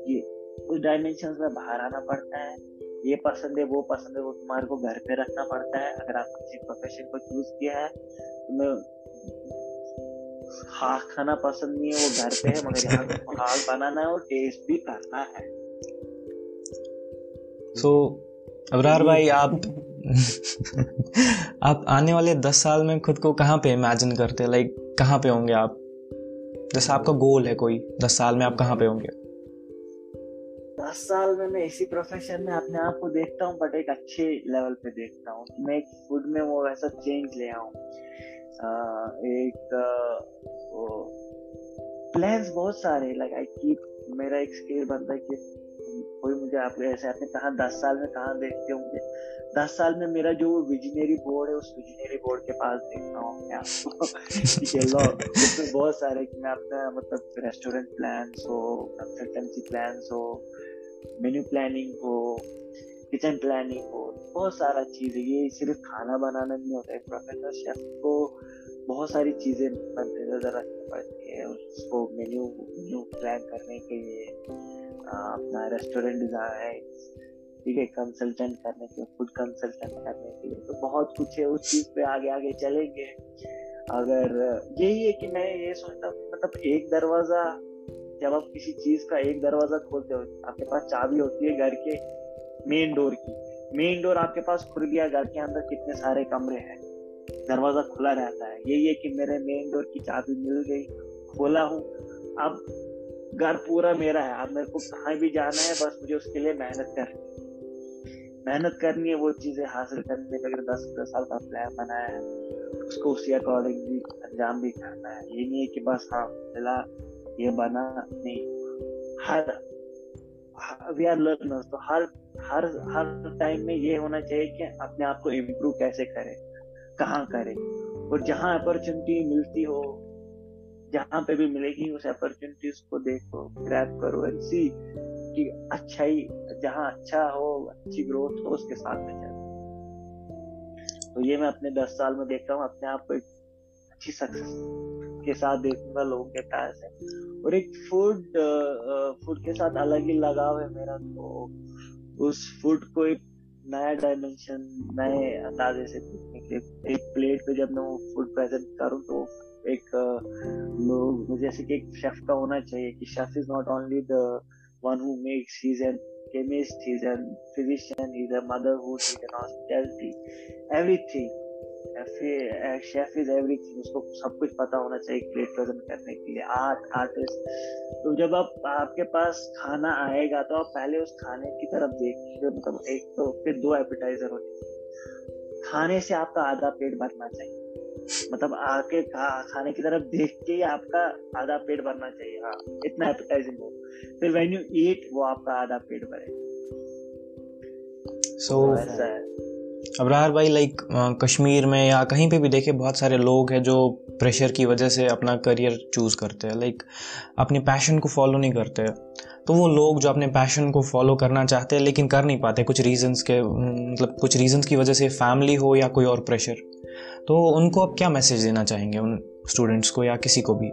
ये उस डायमेंशन में बाहर आना पड़ता है। ये पसंद है वो पसंद है वो तुम्हारे को घर पे रखना पड़ता है। अगर आप किसी प्रोफेशन को चूज़ किया है तुम्हें हाथ खाना पसंद नहीं है वो घर पे है मगर यहाँ हाथ बनाना है और टेस्ट भी करना है। सो so, अबरार भाई आप आप आने वाले दस साल में खुद को कहाँ पे इमेजिन करते हैं? लाइक कहाँ पे होंगे आप? जैसे आपका गोल है कोई दस साल में आप कहाँ पे होंगे? दस साल में मैं इसी प्रोफेशन में अपने आप को देखता हूँ बट एक अच्छे लेवल पे देखता हूँ। मैं फ़ूड में वो वैसा चेंज ले आऊँ। एक प्लान्स बहुत सारे लाइक आई कीप मेरा एक स्केल बनता है कि कोई मुझे आप ऐसे आपने कहा दस साल में कहा देखते हो मुझे दस साल में मेरा जो विजनरी बोर्ड है, उस विजनरी बोर्ड के पास देखता हूँ आपको। इसमें बहुत सारे कि मैं अपना मतलब रेस्टोरेंट प्लान हो कंसल्टेंसी प्लान हो मेन्यू प्लानिंग हो किचन प्लानिंग हो, बहुत सारा चीज़ है ये सिर्फ़ खाना बनाना नहीं होता है प्रोफेशनल शेफ को बहुत सारी चीज़ें नज़र रखनी पड़ती है, उसको मेन्यू मेन्यू प्लान करने के लिए अपना रेस्टोरेंट डिज़ाइन ठीक है कंसल्टेंट करने के लिए फ़ूड कंसल्टेंट करने के लिए तो बहुत कुछ है, उस चीज़ पे आगे आगे चलेंगे। अगर, यही है कि मैं ये सोचता हूँ मतलब एक दरवाज़ा, जब आप किसी चीज़ का एक दरवाज़ा खोलते हो, आपके पास चाबी होती है घर के मेन डोर की। मेन डोर आपके पास खुल गया घर के अंदर कितने सारे कमरे हैं। दरवाज़ा खुला रहता है। यही है कि मेरे मेन डोर की चाबी मिल गई। खोला हूँ। अब घर पूरा मेरा है। अब मेरे को कहाँ भी जाना है, बस मुझे उसके लिए मेहनत करनी मेहनत करनी है, वो चीज़ें हासिल करने के अगर दस दस साल का प्लान बनाया है, उसको उसी अकॉर्डिंग भी अंजाम भी करना है। ये नहीं है कि बस हाँ मिला, ये बना, नहीं। हर वी आर लर्नर्स तो हर हर हर टाइम में ये होना चाहिए कि अपने आप को इम्प्रूव कैसे करें, कहाँ करें। और जहाँ अपॉर्चुनिटी मिलती हो, जहाँ पे भी मिलेगी, उस अपॉर्चुनिटीज़ को देखो ग्रैप करो एंड सी कि अच्छा ही, जहाँ अच्छा हो, अच्छी ग्रोथ हो, उसके साथ में चलो। तो ये मैं अपने दस साल में देख रहा हूँ, अपने आप को अच्छी सक्सेस के साथ देखूँगा लोगों के प्यार से। और एक फ़ूड फ़ूड के साथ अलग ही लगाव है मेरा तो उस फ़ूड को एक नया डायमेंशन नए अंदाजे से देखने के एक प्लेट पे जब मैं वो फ़ूड प्रेजेंट करूँ तो एक लोग, जैसे कि एक शेफ का होना चाहिए कि chef is not only the one who makes he is an chemist he's a physician he's a motherhood he's an hospitality, everything chef is everything उसको सब कुछ पता होना चाहिए प्लेट प्रेजेंट करने के लिए। आर्ट आर्टिस्ट तो जब आप आपके पास खाना आएगा तो आप पहले उस खाने की तरफ़ देखिए। मतलब एक तो फिर दो एपिटाइजर होते खाने से आपका आधा पेट भरना चाहिए। मतलब आके खा, खाने की तरफ़ देख के ही आपका आधा पेट भरना चाहिए। हाँ इतना एपिटाइजिंग हो। फिर वेन यू ईट वो आपका आधा पेट भरे। सो so, ऐसा अबरार भाई लाइक कश्मीर में या कहीं पे भी देखे बहुत सारे लोग हैं जो प्रेशर की वजह से अपना करियर चूज़ करते हैं। लाइक अपने पैशन को फॉलो नहीं करते। तो वो लोग जो अपने पैशन को फॉलो करना चाहते हैं, लेकिन कर नहीं पाते कुछ रीजंस के मतलब कुछ रीजंस की वजह से फैमिली हो या कोई और प्रेशर तो उनको आप क्या मैसेज देना चाहेंगे उन स्टूडेंट्स को या किसी को भी?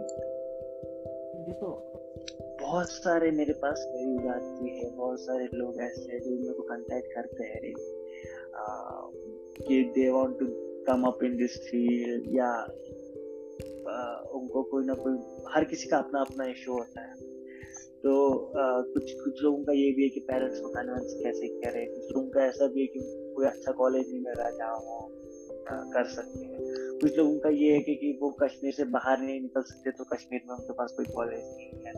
देखो, बहुत सारे मेरे पास आती है, बहुत सारे लोग ऐसे हैं जो मेरे को कांटेक्ट करते हैं। कि they want to come up in this field या उनको कोई ना कोई हर किसी का अपना अपना इशू होता है। तो आ, कुछ कुछ लोगों का ये भी है कि पेरेंट्स को कन्विंस कैसे करें? कुछ लोगों का ऐसा भी है कि कोई अच्छा कॉलेज नहीं मिल जहाँ वो कर सकते हैं। कुछ लोगों का ये है कि, कि वो कश्मीर से बाहर नहीं निकल सकते तो कश्मीर में उनके पास कोई कॉलेज नहीं है।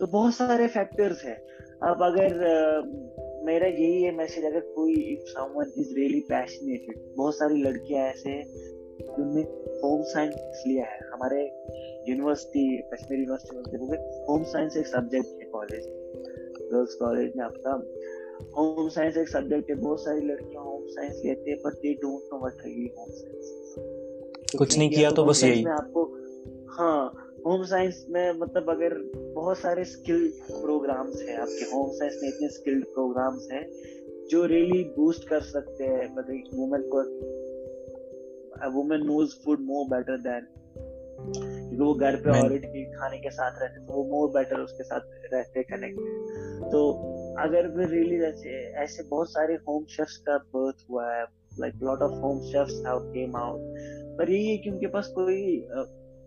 तो बहुत सारे फैक्टर्स है। अब अगर मेरा यही है मैसेज अगर कोई if someone is really passionated बहुत सारी लड़कियाँ ऐसे हैं जिनने होम साइंस लिया है। हमारे यूनिवर्सिटी कश्मीर यूनिवर्सिटी में होम साइंस एक सब्जेक्ट है कॉलेज गर्ल्स कॉलेज में आपका होम साइंस एक सब्जेक्ट है। बहुत सारी लड़कियाँ होम साइंस लेते हैं but they don't know what really home science कुछ नहीं किया तो बस यही। आपको हाँ होम साइंस में मतलब अगर बहुत सारे स्किल प्रोग्राम्स हैं आपके होम साइंस में इतने स्किल्ड प्रोग्राम्स हैं जो रियली बूस्ट कर सकते हैं मतलब एक वुमेन को women knows food more better than क्योंकि वो घर पे ऑलरेडी खाने के साथ रहते तो वो मोर बेटर उसके साथ रहते कनेक्ट तो अगर वे रियली ऐसे ऐसे बहुत सारे होम शेफ्स का बर्थ हुआ है like lot of home chefs have came out पर यही है कि उनके पास कोई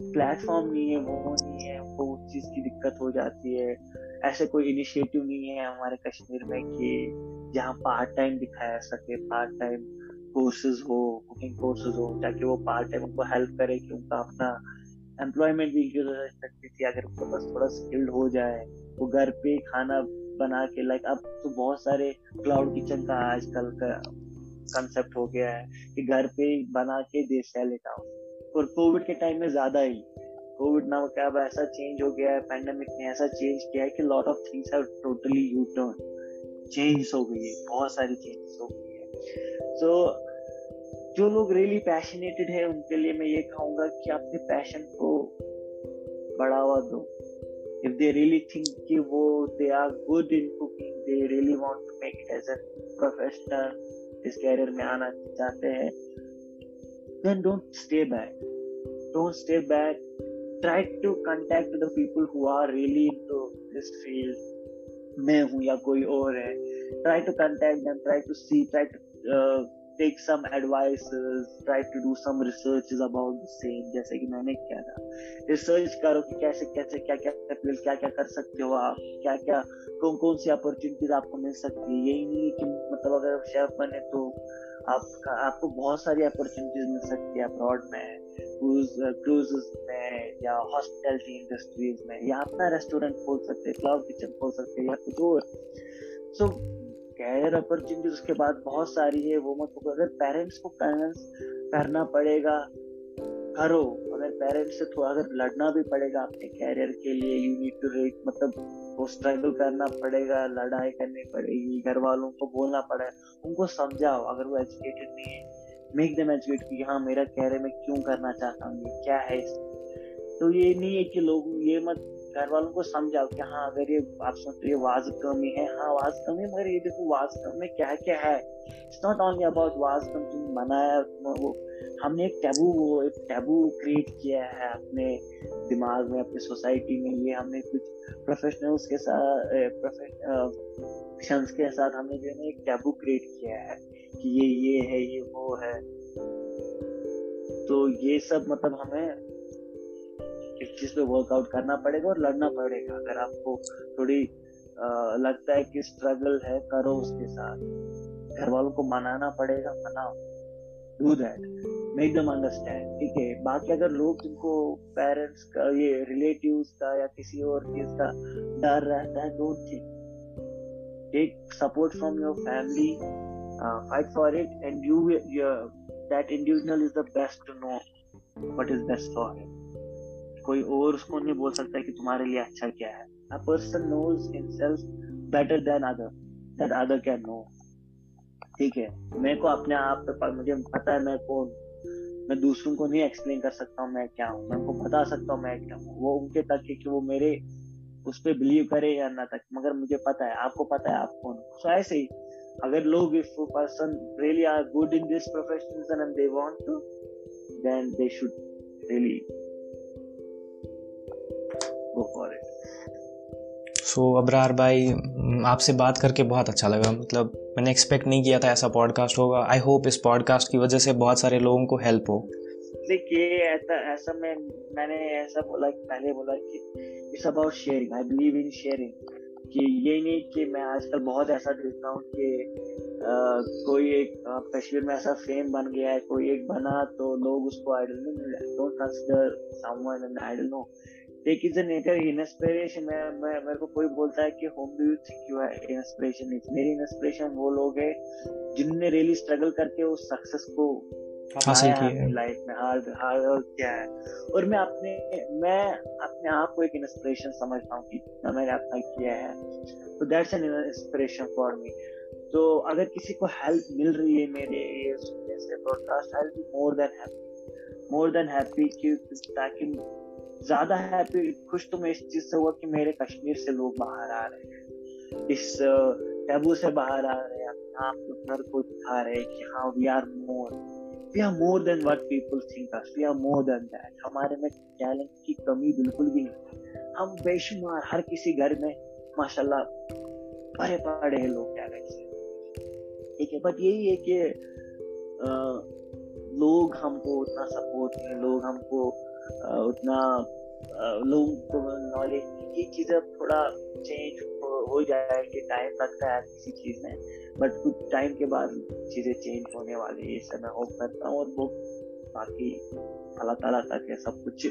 प्लेटफॉर्म नहीं है, वो नहीं है उनको उस चीज़ की दिक्कत हो जाती है। ऐसे कोई इनिशिएटिव नहीं है हमारे कश्मीर में कि जहाँ पार्ट टाइम दिखाया सके पार्ट टाइम कोर्सेज हो कुकिंग कोर्सेज हो, ताकि वो पार्ट टाइम उनको हेल्प करे कि उनका अपना एम्प्लॉयमेंट भी इंक्रीज हो सकती थी अगर उनको बस थोड़ा स्किल्ड हो जाए, वो घर पे खाना बना के लाइक अब तो बहुत सारे क्लाउड किचन का आजकल का कंसेप्ट हो गया है कि घर पे बना के दे सेल इट आउट और कोविड के टाइम में ज़्यादा ही। कोविड नाम का अब ऐसा चेंज हो गया है पैंडेमिक ने ऐसा चेंज किया है कि lot of things have totally U turn change हो गई है बहुत सारी चेंजेस हो गई है। सो so, जो लोग रियली पैशनेटेड है उनके लिए मैं ये कहूँगा कि अपने पैशन को बढ़ावा दो। If they really think कि वो they are good in cooking really want to make it as a professional इस कैरियर में आना चाहते हैं then don't stay back don't stay back try to contact the people who are really into this field मैं हूँ या कोई और है try to contact them try to see try to uh, take some advices try to do some researches about the same जैसे कि मैंने किया था रिसर्च करो कि कैसे कैसे क्या क्या क्या क्या कर सकते हो आप क्या क्या कौन कौन सी अपॉर्चुनिटीज़ आपको मिल सकती है यही नहीं कि मतलब अगर शेफ बने तो आप आपको बहुत सारी अपॉर्चुनिटीज़ मिल सकती है अब्रॉड में क्रूजेस में, या हॉस्पिटलिटी इंडस्ट्रीज़ में, या अपना रेस्टोरेंट खोल सकते हैं क्लाउड किचन खोल सकते हैं या कुछ और। सो कैरियर अपॉर्चुनिटीज़ उसके बाद बहुत सारी है, वो मत अगर पेरेंट्स को कन्विंस करना पड़ेगा करो अगर पेरेंट्स से थोड़ा अगर लड़ना भी पड़ेगा अपने कैरियर के लिए यू नीड टू रेट मतलब वो स्ट्रगल करना पड़ेगा, लड़ाई करनी पड़ेगी घर वालों को बोलना पड़ेगा उनको समझाओ, अगर वो एजुकेटेड नहीं है मेक देम एजुकेट कि हाँ मेरा कैरियर में क्यों करना चाहता हूँ, ये क्या है तो ये नहीं है कि लोग, ये मत घर वालों को समझाओ कि हाँ अगर ये, आप सुनते ये वाज कमी है हाँ वाज कमी मगर ये देखो, वाज कम में क्या क्या है? It's not only about was come तुम बनाया, वो हमने एक टैबू एक टैबू क्रिएट किया है अपने दिमाग में अपनी सोसाइटी में। ये हमने कुछ प्रोफेशनल्स के साथ के साथ हमने जो है एक टैबू क्रिएट किया है कि ये ये है ये वो है। तो ये सब मतलब हमें इस चीज़ पे वर्कआउट करना पड़ेगा और लड़ना पड़ेगा। अगर आपको थोड़ी आ, लगता है कि स्ट्रगल है करो उसके साथ। घर वालों को मनाना पड़ेगा मनाओ। Do that make them understand ठीक है, बाकी अगर लोग जिनको पेरेंट्स का, ये रिलेटिव्स का या किसी और चीज़ का डर रहता है don't think take support from your family fight for it and you that individual is the best to know what is best for him कोई और उसको नहीं बोल सकता कि तुम्हारे लिए अच्छा क्या है. A person knows himself better than other that other can know ठीक है। मेरे को अपने आप पे मुझे पता है मैं कौन मैं दूसरों को नहीं एक्सप्लेन कर सकता हूँ मैं क्या हूँ। मैं उनको बता सकता हूँ मैं क्या हूँ। वो उनके तक है कि वो मेरे उस पर बिलीव करे या ना तक मगर मुझे पता है, आपको पता है आप कौन सो ऐसे ही, अगर लोग if person really are good in this profession and they want to then they should really go for it so Abrar भाई आपसे बात करके बहुत अच्छा लगा। मतलब मैंने एक्सपेक्ट नहीं किया था ऐसा पॉडकास्ट होगा। आई होप इस पॉडकास्ट की वजह से बहुत सारे लोगों को हेल्प हो। देखिए ऐसा ऐसा मैं मैंने ऐसा बोला पहले बोला कि it's about sharing I believe in sharing कि ये नहीं कि मैं आजकल बहुत ऐसा देखता हूँ कि आ, कोई एक कश्मीर में ऐसा फेम बन गया है कोई एक बना तो लोग उसको आइडल नहीं don't consider someone an idol no take is nature inspiration मैं मैं मेरे को कोई बोलता है कि whom do you think you है? इंस्पिरेशन इज़ मेरी इंस्पिरेशन वो लोग हैं जिनने रियली स्ट्रगल करके उस सक्सेस को हासिल किया है। लाइफ में। हार्ड हार्ड किया है? और मैं अपने मैं अपने आप को एक इंस्पिरेशन समझता हूँ कि मैंने अपना किया है। तो that's an inspiration for me तो अगर किसी को हेल्प मिल रही है मेरे ये सुनने से broadcast I be more than happy more than happy कि ताकि ज़्यादा हैप्पी खुश तो मैं इस चीज़ से हुआ कि मेरे कश्मीर से लोग बाहर आ रहे हैं। इस टैबू से बाहर आ रहे हैं। अपने आप घर को दिखा रहे हैं कि हाँ we are more we are more than what people think we are more than that हमारे में टैलेंट की कमी बिल्कुल भी नहीं हम बेशुमार हर किसी घर में, माशाल्लाह भरे पड़े हैं लोग टैलेंट से ठीक है। बट यही है कि लोग हमको उतना सपोर्ट नहीं, लोग हमको उतना लोगों को नॉलेज ये चीज़ें थोड़ा चेंज हो जाए कि टाइम लगता है किसी चीज़ में। बट कुछ टाइम के बाद चीज़ें चेंज होने वाली है। इससे मैं होप करता हूँ और वो बाकी अल्लाह ताला है सब कुछ